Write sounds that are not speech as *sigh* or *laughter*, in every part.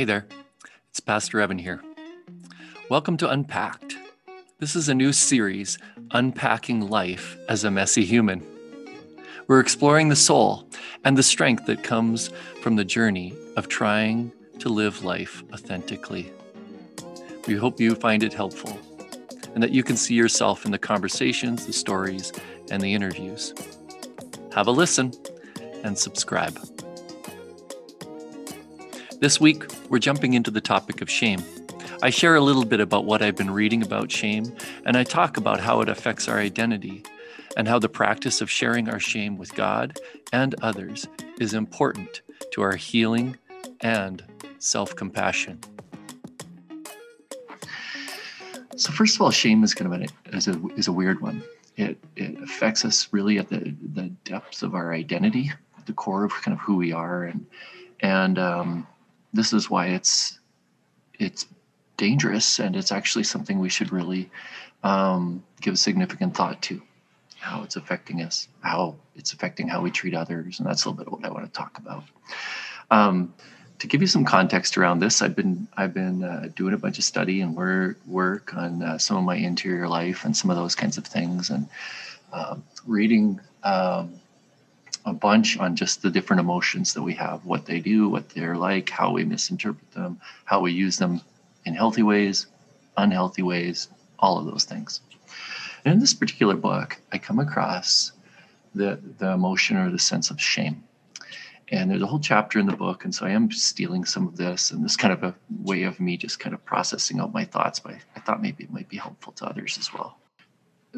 Hey there, it's Pastor Evan here. Welcome to Unpacked. This is a new series, Unpacking Life as a Messy Human. We're exploring the soul and the strength that comes from the journey of trying to live life authentically. We hope you find it helpful and that you can see yourself in the conversations, the stories, and the interviews. Have a listen and subscribe. This week, we're jumping into the topic of shame. I share a little bit about what I've been reading about shame, and I talk about how it affects our identity and how the practice of sharing our shame with God and others is important to our healing and self compassion. So, first of all, shame is kind of a, is a, is a weird one. It, it affects us really at the, the depths of our identity, the core of kind of who we are, and and um, this is why it's it's dangerous and it's actually something we should really um, give significant thought to how it's affecting us how it's affecting how we treat others and that's a little bit of what i want to talk about. Um, to give you some context around this i've been i've been uh, doing a bunch of study and work work on uh, some of my interior life and some of those kinds of things and uh, reading um, a bunch on just the different emotions that we have, what they do, what they're like, how we misinterpret them, how we use them in healthy ways, unhealthy ways, all of those things. And in this particular book, I come across the, the emotion or the sense of shame. And there's a whole chapter in the book. And so I am stealing some of this and this kind of a way of me just kind of processing out my thoughts, but I thought maybe it might be helpful to others as well.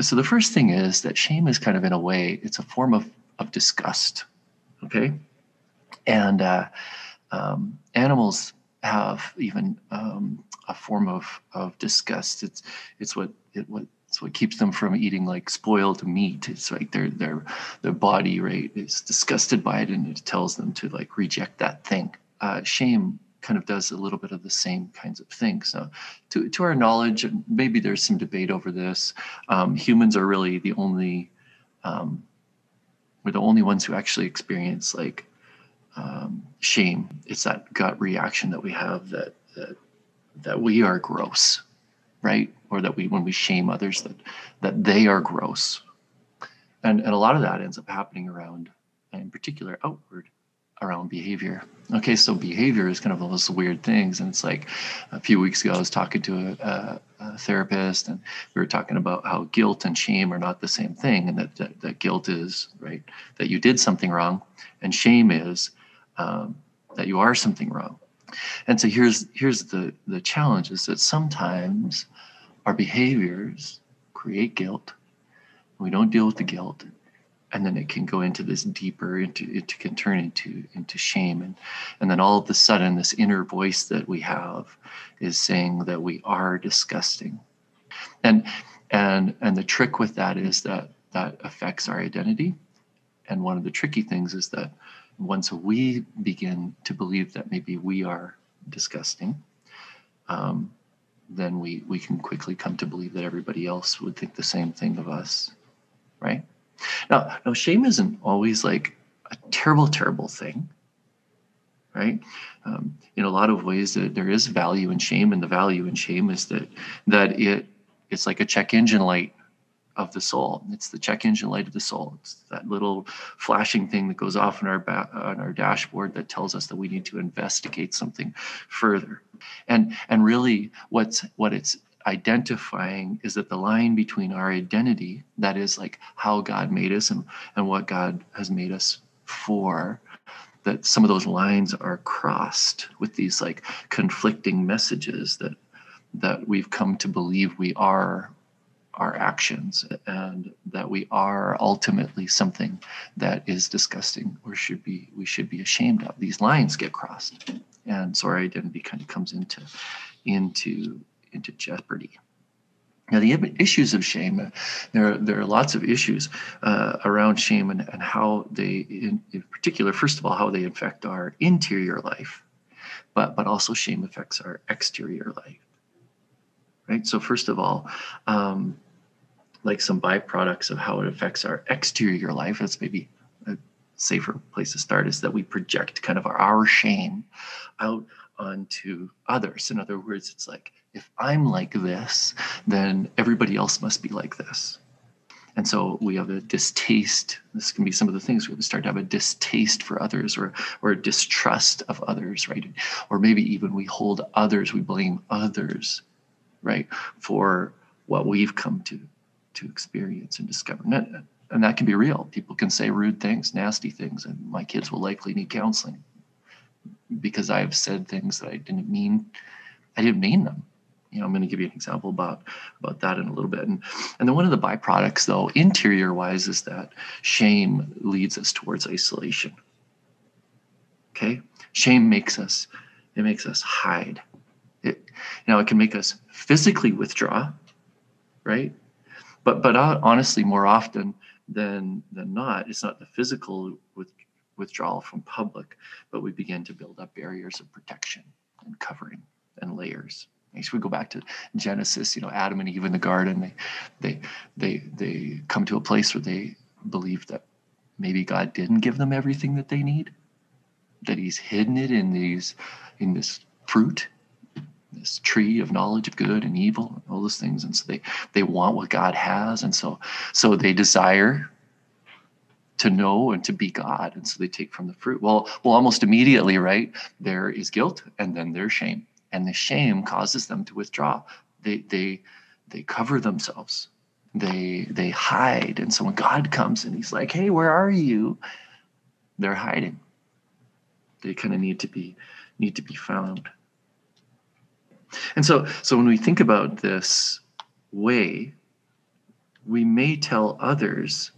So the first thing is that shame is kind of in a way, it's a form of of disgust. Okay, and uh, um, animals have even um, a form of of disgust. It's it's what it what it's what keeps them from eating like spoiled meat. It's like their their their body right is disgusted by it, and it tells them to like reject that thing. Uh, shame kind of does a little bit of the same kinds of things. So, to to our knowledge, maybe there's some debate over this. Um, humans are really the only um, we're the only ones who actually experience like um, shame. It's that gut reaction that we have that that that we are gross, right? Or that we when we shame others that that they are gross, and and a lot of that ends up happening around, in particular, outward around behavior. Okay, so behavior is kind of all those weird things, and it's like a few weeks ago I was talking to a, a, a, therapist, and we were talking about how guilt and shame are not the same thing, and that that, that guilt is right that you did something wrong, and shame is um, that you are something wrong. And so here's here's the the challenge is that sometimes our behaviors create guilt. We don't deal with the guilt, and then it can go into this deeper into it can turn into into shame. And and then all of a sudden this inner voice that we have is saying that we are disgusting. And and and the trick with that is that that affects our identity. And one of the tricky things is that once we begin to believe that maybe we are disgusting um, then we we can quickly come to believe that everybody else would think the same thing of us right now, now shame isn't always like a terrible, terrible thing, right? Um, in a lot of ways, that there is value in shame, and the value in shame is that that it it's like a check engine light of the soul. It's the check engine light of the soul. It's that little flashing thing that goes off on our ba- on our dashboard that tells us that we need to investigate something further. And and really, what's what it's identifying is that the line between our identity, that is like how God made us and, and what God has made us for, that some of those lines are crossed with these like conflicting messages that that we've come to believe we are our actions and that we are ultimately something that is disgusting or should be we should be ashamed of. These lines get crossed. And so our identity kind of comes into into into jeopardy. Now, the issues of shame, uh, there, are, there are lots of issues uh, around shame and, and how they, in, in, particular, first of all, how they affect our interior life, but, but also shame affects our exterior life. Right? So, first of all, um, like some byproducts of how it affects our exterior life, that's maybe a safer place to start, is that we project kind of our, our shame out onto others. In other words, it's like if I'm like this, then everybody else must be like this. And so we have a distaste. This can be some of the things we start to have a distaste for others or or distrust of others, right? Or maybe even we hold others, we blame others, right, for what we've come to to experience and discover. And that, and that can be real. People can say rude things, nasty things, and my kids will likely need counseling because I've said things that I didn't mean. I didn't mean them you know, I'm going to give you an example about about that in a little bit. And and then one of the byproducts, though, interior wise, is that shame leads us towards isolation. Okay, shame makes us it makes us hide. It you know it can make us physically withdraw, right? But but honestly, more often than than not, it's not the physical with, withdrawal from public, but we begin to build up barriers of protection and covering and layers we go back to Genesis, you know, Adam and Eve in the garden, they they they they come to a place where they believe that maybe God didn't give them everything that they need, that He's hidden it in these in this fruit, this tree of knowledge of good and evil, and all those things. And so they they want what God has, and so so they desire to know and to be God, and so they take from the fruit. Well, well, almost immediately, right? There is guilt, and then there's shame and the shame causes them to withdraw. They they they cover themselves. They they hide. And so when god comes and he's like hey where are you? They're hiding. They kind of need to be need to be found. And so so when we think about this way we may tell others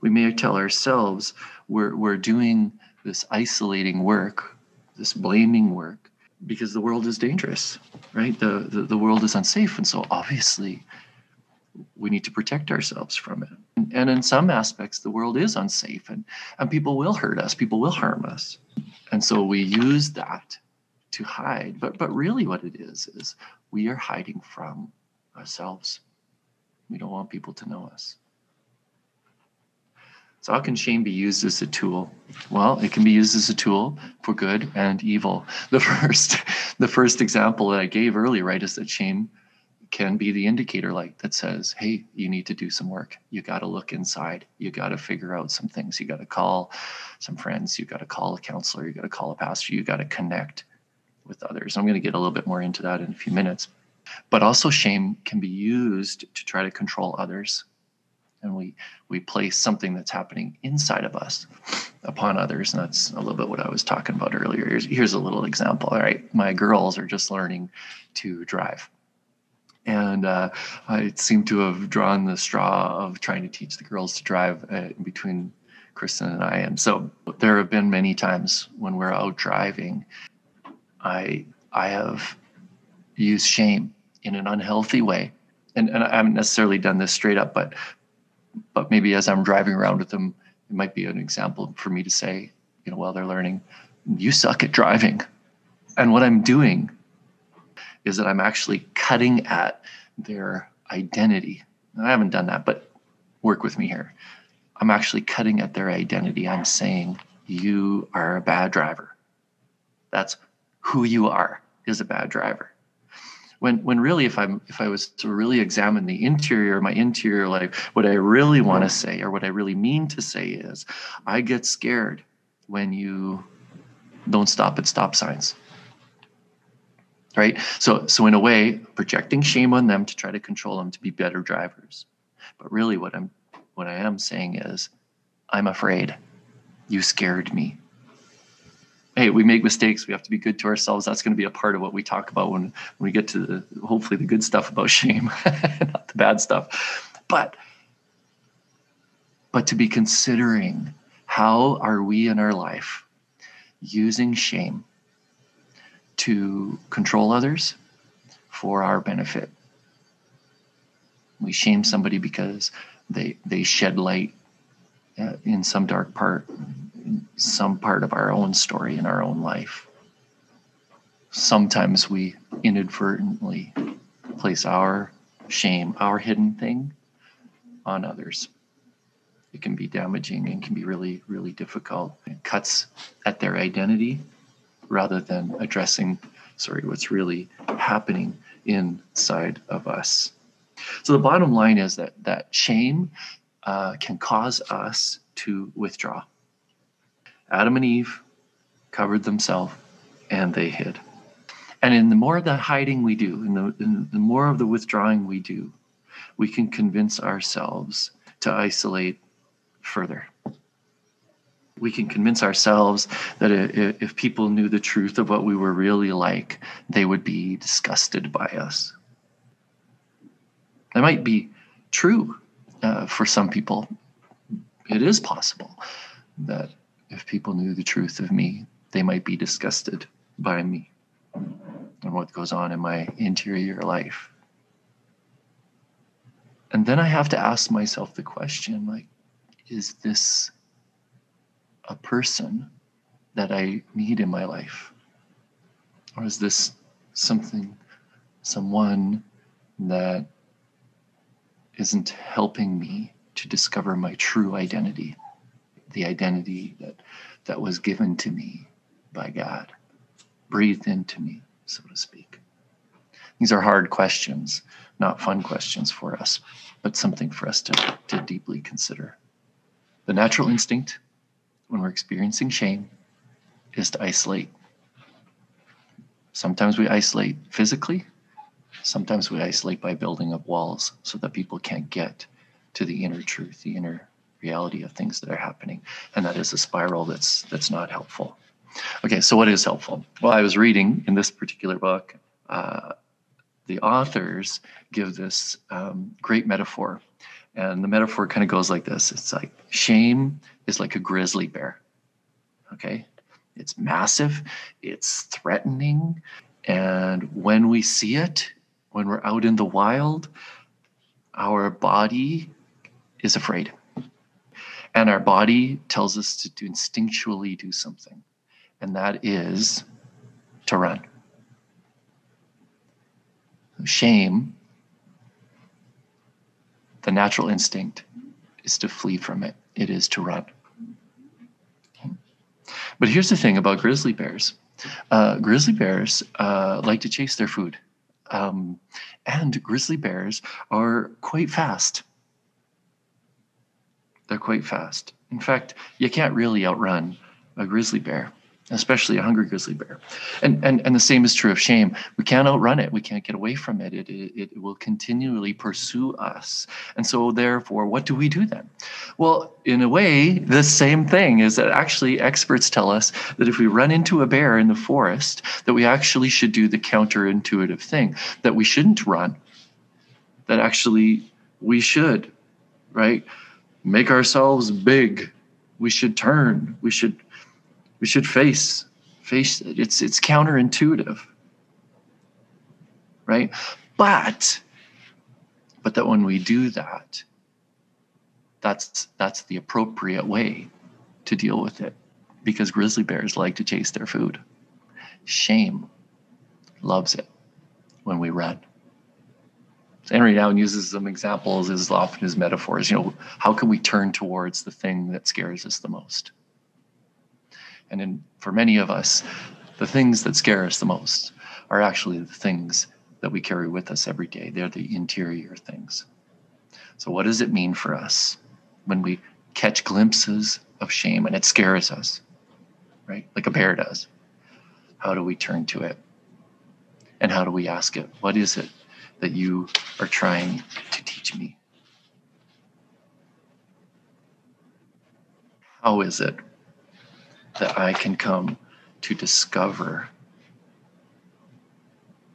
we may tell ourselves we're, we're doing this isolating work this blaming work because the world is dangerous, right? The, the, the world is unsafe. And so obviously we need to protect ourselves from it. And, and in some aspects, the world is unsafe and, and people will hurt us, people will harm us. And so we use that to hide. But but really what it is is we are hiding from ourselves. We don't want people to know us. So how can shame be used as a tool? Well, it can be used as a tool for good and evil. *laughs* The first, the first example that I gave earlier, right, is that shame can be the indicator light that says, hey, you need to do some work. You got to look inside. You got to figure out some things. You got to call some friends. You got to call a counselor. You got to call a pastor. You got to connect with others. I'm going to get a little bit more into that in a few minutes. But also, shame can be used to try to control others and we we place something that's happening inside of us upon others and that's a little bit what i was talking about earlier. Here's, here's a little example all right? My girls are just learning to drive. And uh, i seem to have drawn the straw of trying to teach the girls to drive uh, between kristen and i. And so there have been many times when we're out driving i i have used shame in an unhealthy way. And, and I haven't necessarily done this straight up, but but maybe as I'm driving around with them, it might be an example for me to say, you know, while they're learning, you suck at driving. And what I'm doing is that I'm actually cutting at their identity. I haven't done that, but work with me here. I'm actually cutting at their identity. I'm saying, you are a bad driver. That's who you are, is a bad driver when when really if i'm if i was to really examine the interior my interior life what i really want to mm-hmm. say or what i really mean to say is i get scared when you don't stop at stop signs. Right? So so in a way projecting shame on them to try to control them to be better drivers. But really what i'm what i am saying is i'm afraid. You scared me hey, we make mistakes. We have to be good to ourselves. That's going to be a part of what we talk about when, when we get to the, hopefully the good stuff about *laughs* shame, not the bad stuff. But but to be considering how are we in our life using shame to control others for our benefit. We shame somebody because they they shed light uh, in some dark part some part of our own story in our own life. Sometimes we inadvertently place our shame, our hidden thing, on others. It can be damaging and can be really, really difficult. It cuts at their identity rather than addressing, sorry, what's really happening inside of us. So the bottom line is that that shame uh, can cause us to withdraw. Adam and Eve covered themselves and they hid. And in the more of that hiding we do, in the, in the more of the withdrawing we do, we can convince ourselves to isolate further. We can convince ourselves that if people knew the truth of what we were really like, they would be disgusted by us. That might be true uh, for some people. It is possible that if people knew the truth of me, they might be disgusted by me and what goes on in my interior life. And then I have to ask myself the question like, is this a person that I need in my life? Or is this something, someone that isn't helping me to discover my true identity, the identity that, that was given to me by God, breathed into me, so to speak? These are hard questions, not fun questions for us, but something for us to, to deeply consider. The natural instinct when we're experiencing shame is to isolate. Sometimes we isolate physically, sometimes we isolate by building up walls so that people can't get to the inner truth, the inner reality of things that are happening. And that is a spiral that's that's not helpful. Okay, so what is helpful? Well, I was reading in this particular book, uh, the authors give this um, great metaphor. And the metaphor kind of goes like this it's like shame is like a grizzly bear. Okay, it's massive, it's threatening. And when we see it, when we're out in the wild, our body is afraid. And our body tells us to, to instinctually do something and that is to run. Shame, the natural instinct, is to flee from it, it is to run. But here's the thing about grizzly bears uh, grizzly bears uh, like to chase their food. Um, and grizzly bears are quite fast. They're quite fast. In fact, you can't really outrun a grizzly bear especially a hungry grizzly bear. And, and, and the same is true of shame. We can't outrun it. We can't get away from it. It, it. it will continually pursue us. And so, therefore, what do we do then? Well, in a way, the same thing is that actually experts tell us that if we run into a bear in the forest, that we actually should do the counterintuitive thing, that we shouldn't run, that actually we should, right? Make ourselves big. We should turn. We should we should face face it. It's it's counterintuitive. Right? But but that when we do that, that's that's the appropriate way to deal with it. Because grizzly bears like to chase their food. Shame loves it when we run. Henry Nouwen uses some examples as often as metaphors. You know, how can we turn towards the thing that scares us the most? And in, for many of us, the things that scare us the most are actually the things that we carry with us every day. They're the interior things. So, what does it mean for us when we catch glimpses of shame and it scares us, right? Like a bear does? How do we turn to it? And how do we ask it, what is it that you are trying to teach me? How is it that I can come to discover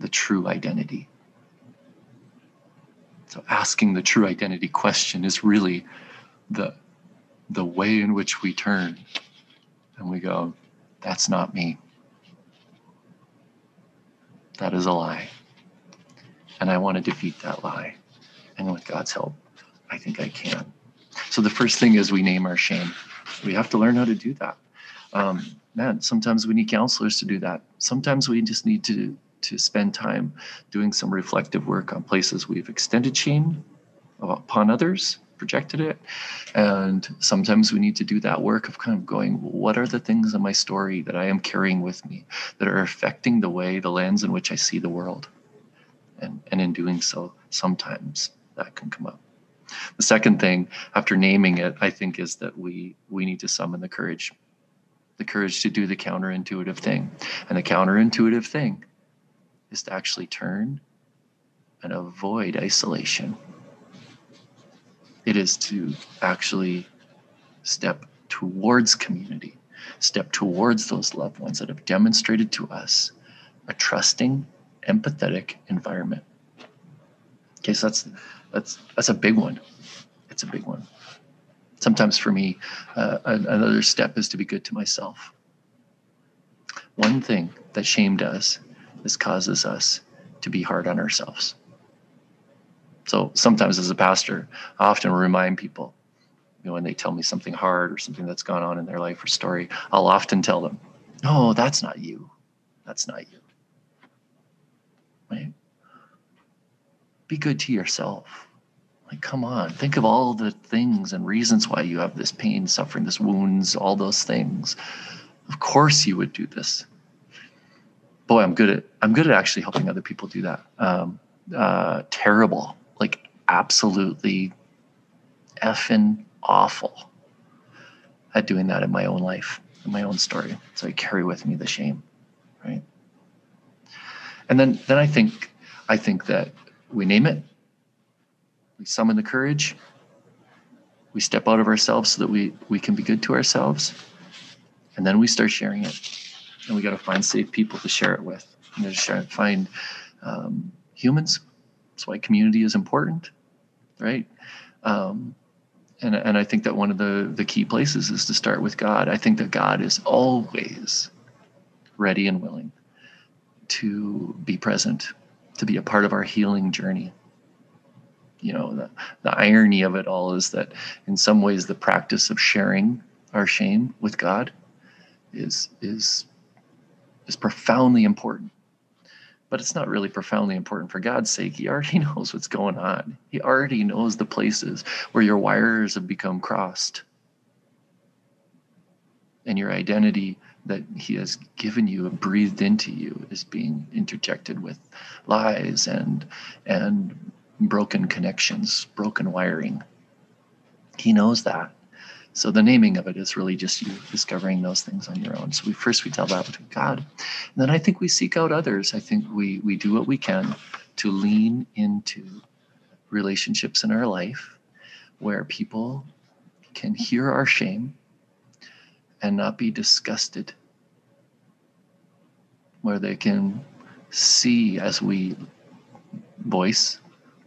the true identity. So asking the true identity question is really the the way in which we turn and we go, that's not me. That is a lie. And I want to defeat that lie. And with God's help, I think I can. So the first thing is we name our shame. We have to learn how to do that um, man, sometimes we need counselors to do that. Sometimes we just need to to spend time doing some reflective work on places we've extended shame upon others projected it. And sometimes we need to do that work of kind of going, what are the things in my story that I am carrying with me that are affecting the way, the lens in which I see the world? And, and in doing so, sometimes that can come up. The second thing, after naming it, I think is that we we need to summon the courage. The courage to do the counterintuitive thing. And the counterintuitive thing is to actually turn and avoid isolation. It is to actually step towards community, step towards those loved ones that have demonstrated to us a trusting, empathetic environment. Okay, so that's that's that's a big one. It's a big one. Sometimes for me, uh, another step is to be good to myself. One thing that shame does is causes us to be hard on ourselves. So sometimes as a pastor, I often remind people, you know, when they tell me something hard or something that's gone on in their life or story, I'll often tell them, no, that's not you. That's not you. Right? Be good to yourself. Like, come on, think of all the things and reasons why you have this pain, suffering, this wounds, all those things. Of course you would do this. Boy, I'm good at I'm good at actually helping other people do that. Um, uh, terrible like absolutely effing awful at doing that in my own life, in my own story. So I carry with me the shame, right? And then then I think I think that we name it, we summon the courage, we step out of ourselves so that we we can be good to ourselves, and then we start sharing it. And we got to find safe people to share it with. You know, to find um, humans that's why community is important, right? Um, and and I think that one of the the key places is to start with God. I think that God is always ready and willing to be present, to be a part of our healing journey. You know, the, the irony of it all is that in some ways the practice of sharing our shame with God is is is profoundly important but it's not really profoundly important for God's sake. He already *laughs* knows what's going on. He already knows the places where your wires have become crossed. And your identity that He has given you and breathed into you is being interjected with lies and and broken connections, broken wiring. He knows that. So the naming of it is really just you discovering those things on your own. So we first we tell that to God. And then I think we seek out others. I think we we do what we can to lean into relationships in our life where people can hear our shame and not be disgusted. Where they can see as we voice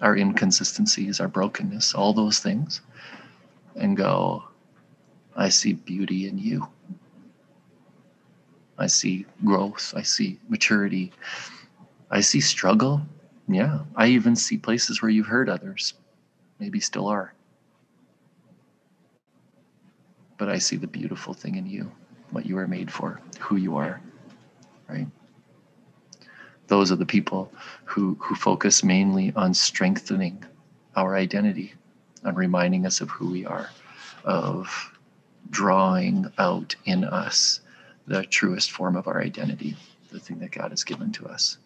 our inconsistencies, our brokenness, all those things, and go, I see beauty in you. I see growth. I see maturity. I see struggle. Yeah. I even see places where you've hurt others, maybe still are. But I see the beautiful thing in you, what you are made for, who you are, right? Those are the people who, who focus mainly on strengthening our identity, on reminding us of who we are, of drawing out in us the truest form of our identity, the thing that God has given to us.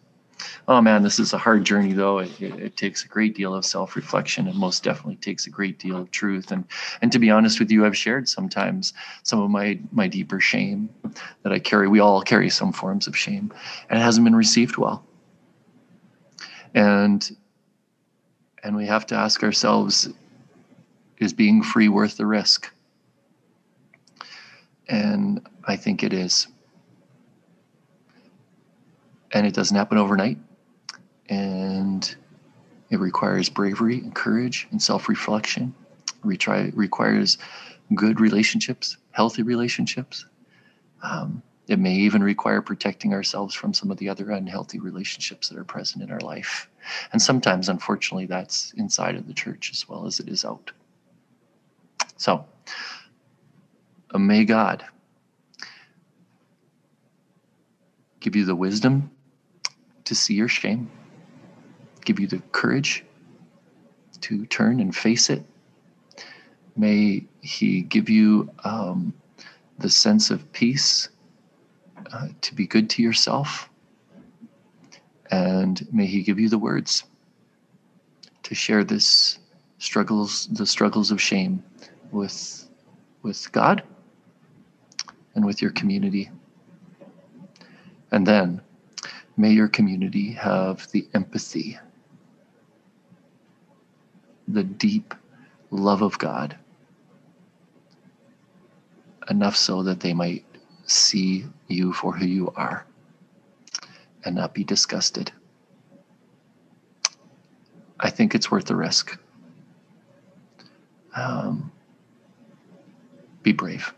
Oh man, this is a hard journey though. It, it, it takes a great deal of self-reflection and most definitely takes a great deal of truth. And and to be honest with you, I've shared sometimes some of my my deeper shame that I carry. We all carry some forms of shame, and it hasn't been received well. And and we have to ask ourselves, is being free worth the risk? And I think it is. And it doesn't happen overnight. And it requires bravery and courage and self reflection. It requires good relationships, healthy relationships. Um, it may even require protecting ourselves from some of the other unhealthy relationships that are present in our life. And sometimes, unfortunately, that's inside of the church as well as it is out. So, may God give you the wisdom to see your shame, give you the courage to turn and face it, May He give you um, the sense of peace uh, to be good to yourself. And may He give you the words to share this struggles, the struggles of shame with, with God and with your community. And then may your community have the empathy, the deep love of God, enough so that they might see you for who you are and not be disgusted. I think it's worth the risk. Um, be brave.